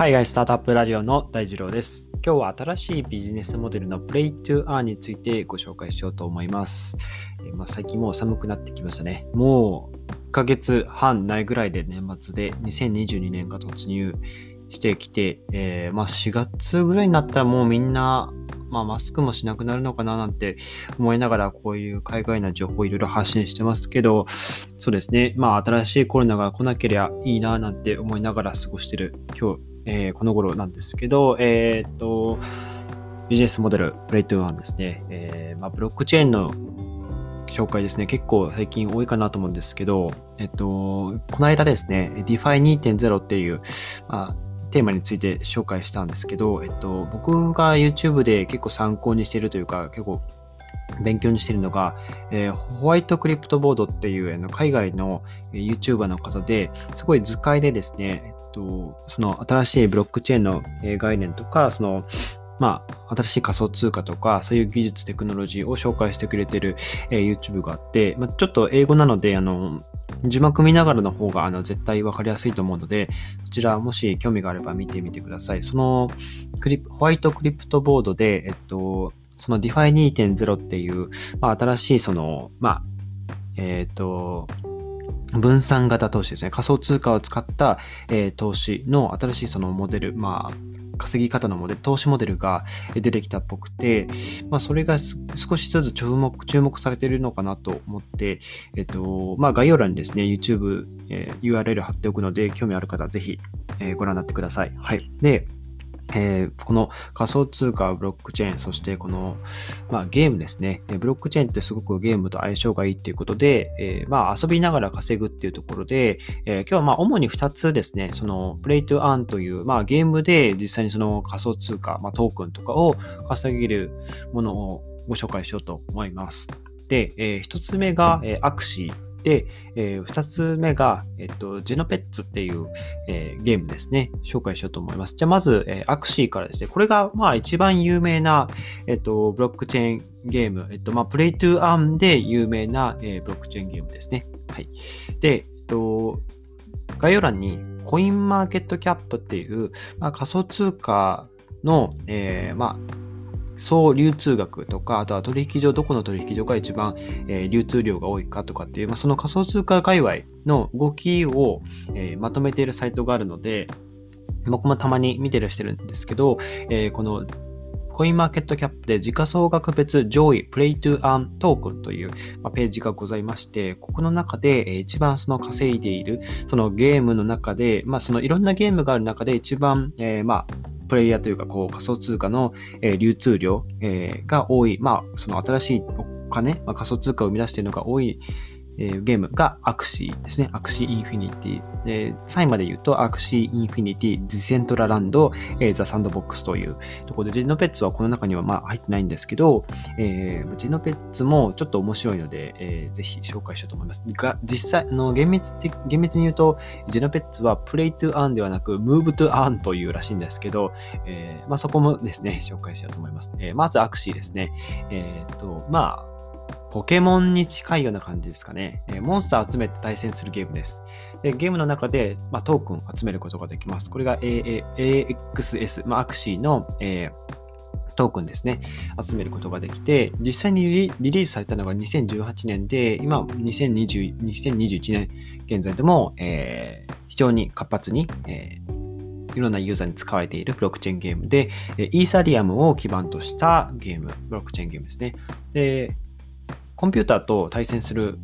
海外スタートアップラジオの大二郎です。今日は新しいビジネスモデルの Play to Earn についてご紹介しようと思います。え、まあ、最近もう寒くなってきましたね。もう1ヶ月半ないぐらいで年末で2022年が突入してきて、えー、まあ、4月ぐらいになったらもうみんなまあ、マスクもしなくなるのかななんて思いながら、こういう海外な情報をいろいろ発信してますけど、そうですね。まあ、新しいコロナが来なければいいななんて思いながら過ごしてる今日、えー、この頃なんですけど、えっ、と、ビジネスモデル、プレイトゥワンですね。えー、まあ、ブロックチェーンの紹介ですね。結構最近多いかなと思うんですけど、えっと、この間ですね、DeFi2.0 っていう、まあ、テーマについて紹介したんですけど、えっと、僕が YouTube で結構参考にしているというか、結構勉強にしているのが、えー、ホワイトクリプトボードっていうあの海外の YouTuber の方ですごい図解でですね、えっと、その新しいブロックチェーンの概念とか、そのまあ、新しい仮想通貨とか、そういう技術、テクノロジーを紹介してくれてる、えー、YouTube があって、まあ、ちょっと英語なので、あの、字幕見ながらの方があの絶対分かりやすいと思うので、こちらもし興味があれば見てみてください。そのクリホワイトクリプトボードで、えっと、その DeFi2.0 っていう、まあ、新しいその、まあ、えっ、と、分散型投資ですね。仮想通貨を使った、えー、投資の新しいそのモデル、まあ、稼ぎ方のモデル、投資モデルが出てきたっぽくて、まあ、それが少しずつ注目、注目されているのかなと思って、えっと、まあ、概要欄にですね、YouTube、えー、URL 貼っておくので、興味ある方はぜひ、えー、ご覧になってください。はい。で、えー、この仮想通貨、ブロックチェーン、そしてこの、まあ、ゲームですね。ブロックチェーンってすごくゲームと相性がいいっていうことで、えー、まあ、遊びながら稼ぐっていうところで、えー、今日はまあ主に2つですね、そのプレイトゥアンという、まあ、ゲームで実際にその仮想通貨、まあ、トークンとかを稼げるものをご紹介しようと思います。で、え、1つ目が、え、アクシー。で、えー、2つ目が、えっと、ジェノペッツっていう、えー、ゲームですね。紹介しようと思います。じゃあ、まず、えー、アクシーからですね。これが、まあ、一番有名な、えっと、ブロックチェーンゲーム。えっと、まあ、プレイトゥーアンで有名な、えー、ブロックチェーンゲームですね。はい。で、えっと、概要欄に、コインマーケットキャップっていう、まあ、仮想通貨の、えー、まあ、総流通額とか、あとは取引所、どこの取引所が一番、えー、流通量が多いかとかっていう、まあ、その仮想通貨界隈の動きを、えー、まとめているサイトがあるので、僕もたまに見てるしてるんですけど、えー、このコインマーケットキャップで時価総額別上位プレイトゥアントークンという、ページがございまして、ここの中で、一番その稼いでいる、そのゲームの中で、まあそのいろんなゲームがある中で一番、えー、まあプレイヤーというか、こう、仮想通貨の、え、流通量、え、が多い、まあ、その新しいお金、まあ、仮想通貨を生み出しているのが多い、えー、ゲームがアクシーですね。アクシーインフィニティ。えー、3位まで言うと、 Axie Infinity、Decentraland、えー、 The Sandbox というところで、 Genopets はこの中にはまあ入ってないんですけど、えー、 Genopets もちょっと面白いので、えー、ぜひ紹介しようと思います。が、実際、あの厳密的、厳密に言うと、 Genopets は Play to Earn ではなく、 Move to Earn というらしいんですけど、えー、まあそこもですね、紹介しようと思います。えー、まず Axie ですね。えっ、と、まあ、ポケモンに近いような感じですかね。モンスター集めて対戦するゲームです。でゲームの中で、まあ、トークンを集めることができます。これが AXS、まあ、 Axie の、えー、トークンですね、集めることができて、実際にリリースされたのが2018年で、今2020 2021年現在でも、えー、非常に活発に、えー、いろんなユーザーに使われているブロックチェーンゲームで、イーサリアムを基盤としたゲーム、ブロックチェーンゲームですね。で、コンピューターと対戦する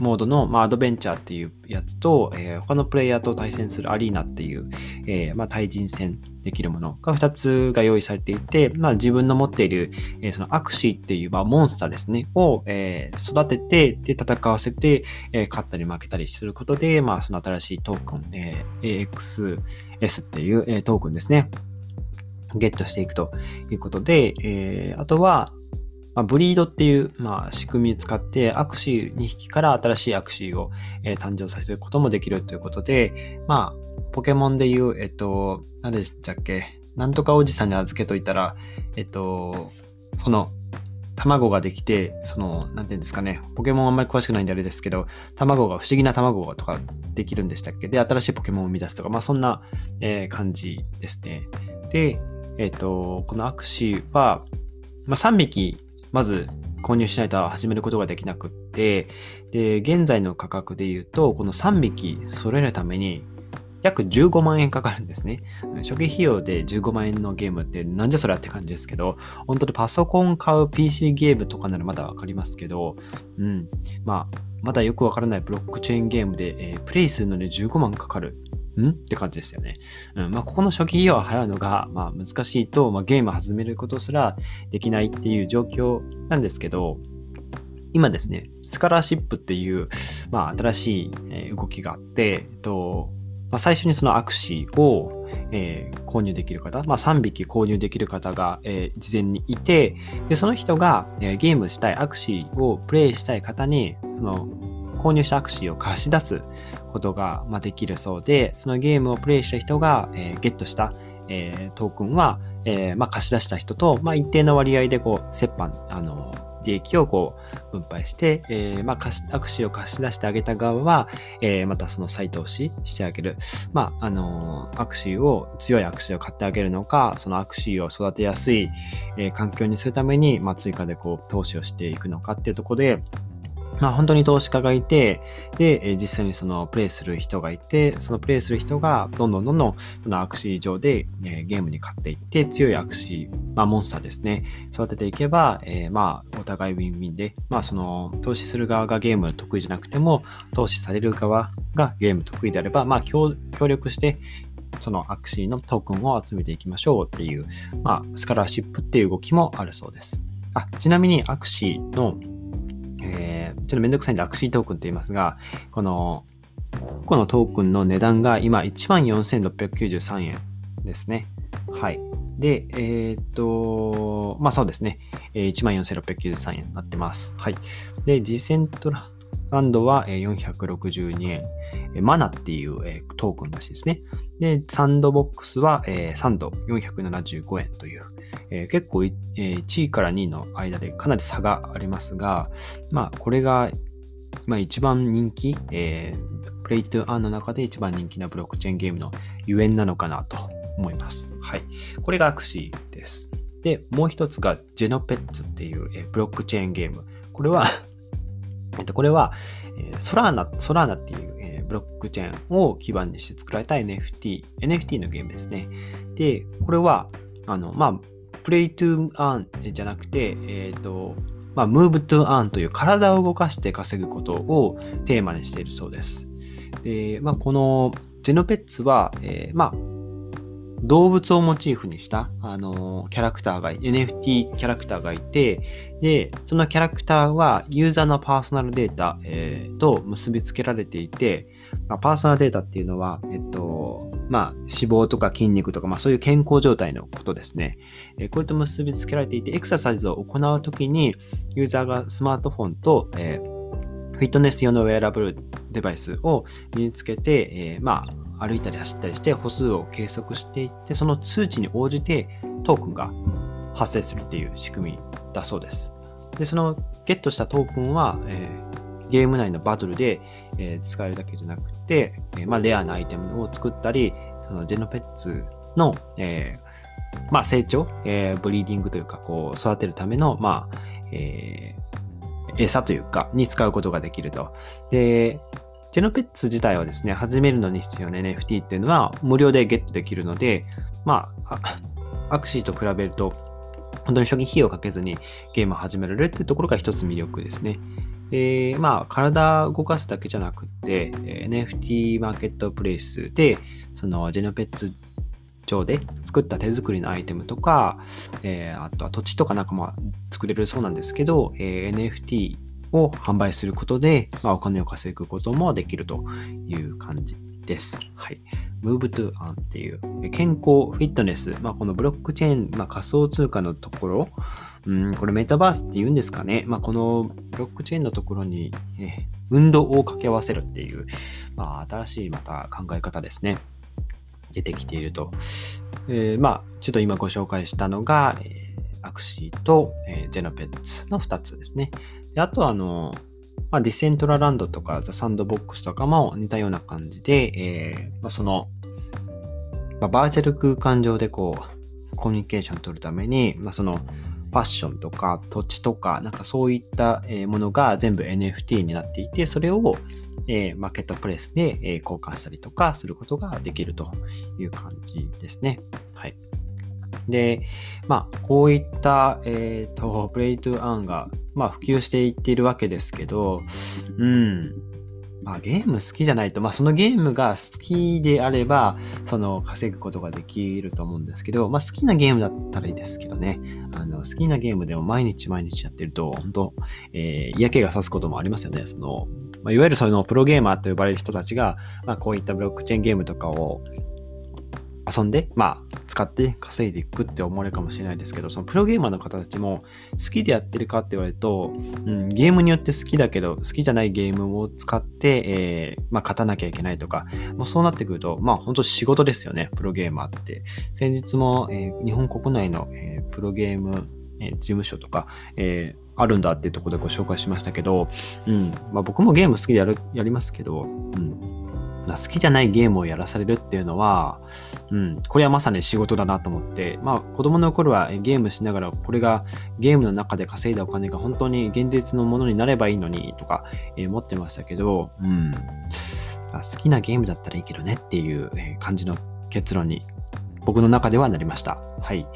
モードの、まあ、アドベンチャーっていうやつと、えー、他のプレイヤーと対戦するアリーナっていう、えー、まあ、対人戦できるものが2つが用意されていて、まあ、自分の持っている、えー、そのアクシーっていう、まあ、モンスターですね、を、え、育てて、で、戦わせて、えー、勝ったり負けたりすることで、まあ、その新しいトークン、えー、AXS っていう、え、トークンですね、ゲットしていくということで、え、あとは、まあ、ブリードっていう、まあ、仕組みを使ってアクシー2匹から新しいアクシーを、えー、誕生させることもできるということで、まあ、ポケモンでいう、えっと、何でしたっけ？なんとかおじさんに預けといたら、えっと、その、卵ができて、その、なんていうんですかね、ポケモンあんまり詳しくないんであれですけど、卵が、不思議な卵がとかできるんでしたっけ？で、新しいポケモンを生み出すとか、まあそんな、えー、感じですね。で、えっ、ー、と、このアクシーは、まあ3匹、まず購入しないと始めることができなくって、で、現在の価格で言うと、この3匹揃えるために、約15万円かかるんですね。初期費用で15万円のゲームってなんじゃそれって感じですけど、本当にパソコン買う PC ゲームとかならまだわかりますけど、うん。まあ、まだよくわからないブロックチェーンゲームで、えー、プレイするのに15万かかる。ん？って感じですよね。うん。まあ、ここの初期費用を払うのが、まあ、難しいと、まあ、ゲームを始めることすらできないっていう状況なんですけど、今ですね、スカラーシップっていう、まあ、新しい動きがあって、えっと、まあ、最初にそのアクシーを、えー、購入できる方、まあ、3匹購入できる方が、えー、事前にいて、で、その人が、えー、ゲームしたいアクシーをプレイしたい方に、その購入したアクシーを貸し出すことが、ま、できるそうで、そのゲームをプレイした人が、え、ゲットした、え、トークンは、えま、貸し出した人と、ま、一定の割合でこう折半、あの利益をこう分配して、えー、まあ、貸し、握手を貸し出してあげた側は、えー、またその再投資してあげる。まあ、あのー、握手を、強い握手を買ってあげるのか、その握手を育てやすい、えー、環境にするために、まあ、追加でこう、投資をしていくのかっていうところで、まあ本当に投資家がいて、で、実際にそのプレイする人がいて、そのプレイする人がどんどんどんどんそのアクシー上で、えゲームに勝っていって、強いアクシー、まあモンスターですね、育てていけば、えー、まあお互いウィンウィンで、まあその投資する側がゲーム得意じゃなくても、投資される側がゲーム得意であれば、まあ協力して、その Axie のトークンを集めていきましょうっていう、まあ scholarship っていう動きもあるそうです。あ、ちなみに Axie のえー、ちょっとめんどくさいんで Axie トークンって言いますが、この、このトークンの値段が今14,693円ですね。はい。で、えー、っと、まあそうですね。14,693円になってます。はい。で、ジセントランドは462円。マナっていうトークンらしいですね。で、サンドボックスはサンド475円というえー、結構、えー、1位から2位の間でかなり差がありますが、まあ、これが、まあ、一番人気、えー、プレイトゥアンの中で一番人気なブロックチェーンゲームのゆえんなのかなと思います。はい。これが Axie です。で、もう一つが Genopets っていう、えー、ブロックチェーンゲーム。これはえっと、これは、えー、 Solana、Solana っていう、えー、ブロックチェーンを基盤にして作られた NFT、NFT のゲームですね。で、これは、あの、まあ、 Play to Earn じゃなくて、えっ、ー、と、まあ、 Move to Earn という体を動かして稼ぐことをテーマにしているそうです。で、まあ、このゼノペッツは、えー、まあ、動物をモチーフにした、あのキャラクターが、NFT キャラクターがいて、で、そのキャラクターはユーザーのパーソナルデータ、えー、と結びつけられていて、まあ、パーソナルデータっていうのは、えっと、まあ、脂肪とか筋肉とか、まあ、そういう健康状態のことですね。え、これと結びつけられていて、エクササイズを行うときに、ユーザーがスマートフォンと、えー、フィットネス用のウェアラブルデバイスを身につけて、えー、まあ、歩いたり走ったりして歩数を計測していってその数値に応じてトークンが発生するっていう仕組みだそうです。でそのゲットしたトークンは、えー、ゲーム内のバトルで、えー、使えるだけじゃなくて、えー、まあ、レアなアイテムを作ったりそのジェノペッツの、えまあ、成長、えブリーディングというかこう育てるための、まあえ餌というかに使うことができると。でジェノペッツ自体はですね、始めるのに必要な NFT っていうのは無料でゲットできるので、まあ、アクシーと比べると、本当に初期費用をかけずにゲームを始められるっていうところが一つ魅力ですね。で、まあ、体を動かすだけじゃなくて、NFT マーケットプレイスで、そのジェノペッツ上で作った手作りのアイテムとか、えー、あとは土地とかなんかも作れるそうなんですけど、えー、NFT を販売することで、まあ、お金を稼ぐこともできるという感じです。はい。Move to Earn っていう健康、フィットネス、まあ、このブロックチェーン、まあ、仮想通貨のところ、うん、これメタバースって言うんですかね。まあ、このブロックチェーンのところに、え運動を掛け合わせるっていう、まあ、新しいまた考え方ですね。出てきていると。えー、まあ、ちょっと今ご紹介したのが、えー Axie と、えー、 Genopets の2つですね。であとは、あの、まあ、 Decentraland とか The Sandbox とかも似たような感じで、えーまあ、その、まあ、バーチャル空間上でこう、コミュニケーションを取るために、まあ、その、ファッションとか土地とか、なんかそういったものが全部 NFT になっていて、それを、え、マーケットプレイスで、え交換したりとかすることができるという感じですね。はい。で、まあ、こういった、えっ、ー、と、プレイトゥーアンが、まあ、普及していっているわけですけど、うん、まあ、ゲーム好きじゃないと、まあ、そのゲームが好きであれば、その稼ぐことができると思うんですけど、まあ、好きなゲームだったらいいですけどね、あの好きなゲームでも毎日毎日やってると、本当、えー、嫌気がさすこともありますよね。その、まあ、いわゆるそのプロゲーマーと呼ばれる人たちが、まあ、こういったブロックチェーンゲームとかを遊んで、まあ、使って稼いでいくって思われるかもしれないですけど、そのプロゲーマーの方たちも好きでやってるかって言われると、うん、ゲームによって好きだけど、好きじゃないゲームを使って、えー、まあ、勝たなきゃいけないとか、もうそうなってくると、まあ、本当仕事ですよね、プロゲーマーって。先日も、えー、日本国内の、えー、プロゲーム、え事務所とか、えあるんだっていうところでご紹介しましたけど、うん、まあ、僕もゲーム好きでやるやりますけど、うん、好きじゃないゲームをやらされるっていうのは、うん、これはまさに仕事だなと思って、まあ子供の頃はゲームしながらこれがゲームの中で稼いだお金が本当に現実のものになればいいのにとか、えー、思ってましたけど、うん、好きなゲームだったらいいけどねっていう感じの結論に僕の中ではなりました。はい。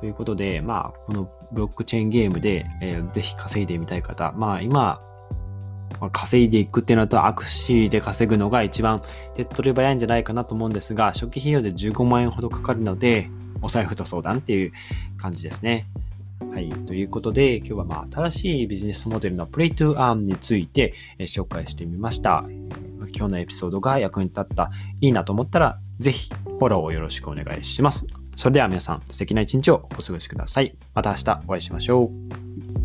ということで、まあ、このブロックチェーンゲームで、えー、ぜひ稼いでみたい方、まあ今、稼いでいくっていうのと、アクシーで稼ぐのが一番手っ取り早いんじゃないかなと思うんですが、初期費用で15万円ほどかかるので、お財布と相談っていう感じですね。はい。ということで、今日はまあ新しいビジネスモデルの Play to Earn について、え紹介してみました。今日のエピソードが役に立った、いいなと思ったら、ぜひフォローをよろしくお願いします。それでは皆さん、素敵な一日をお過ごしください。また明日お会いしましょう。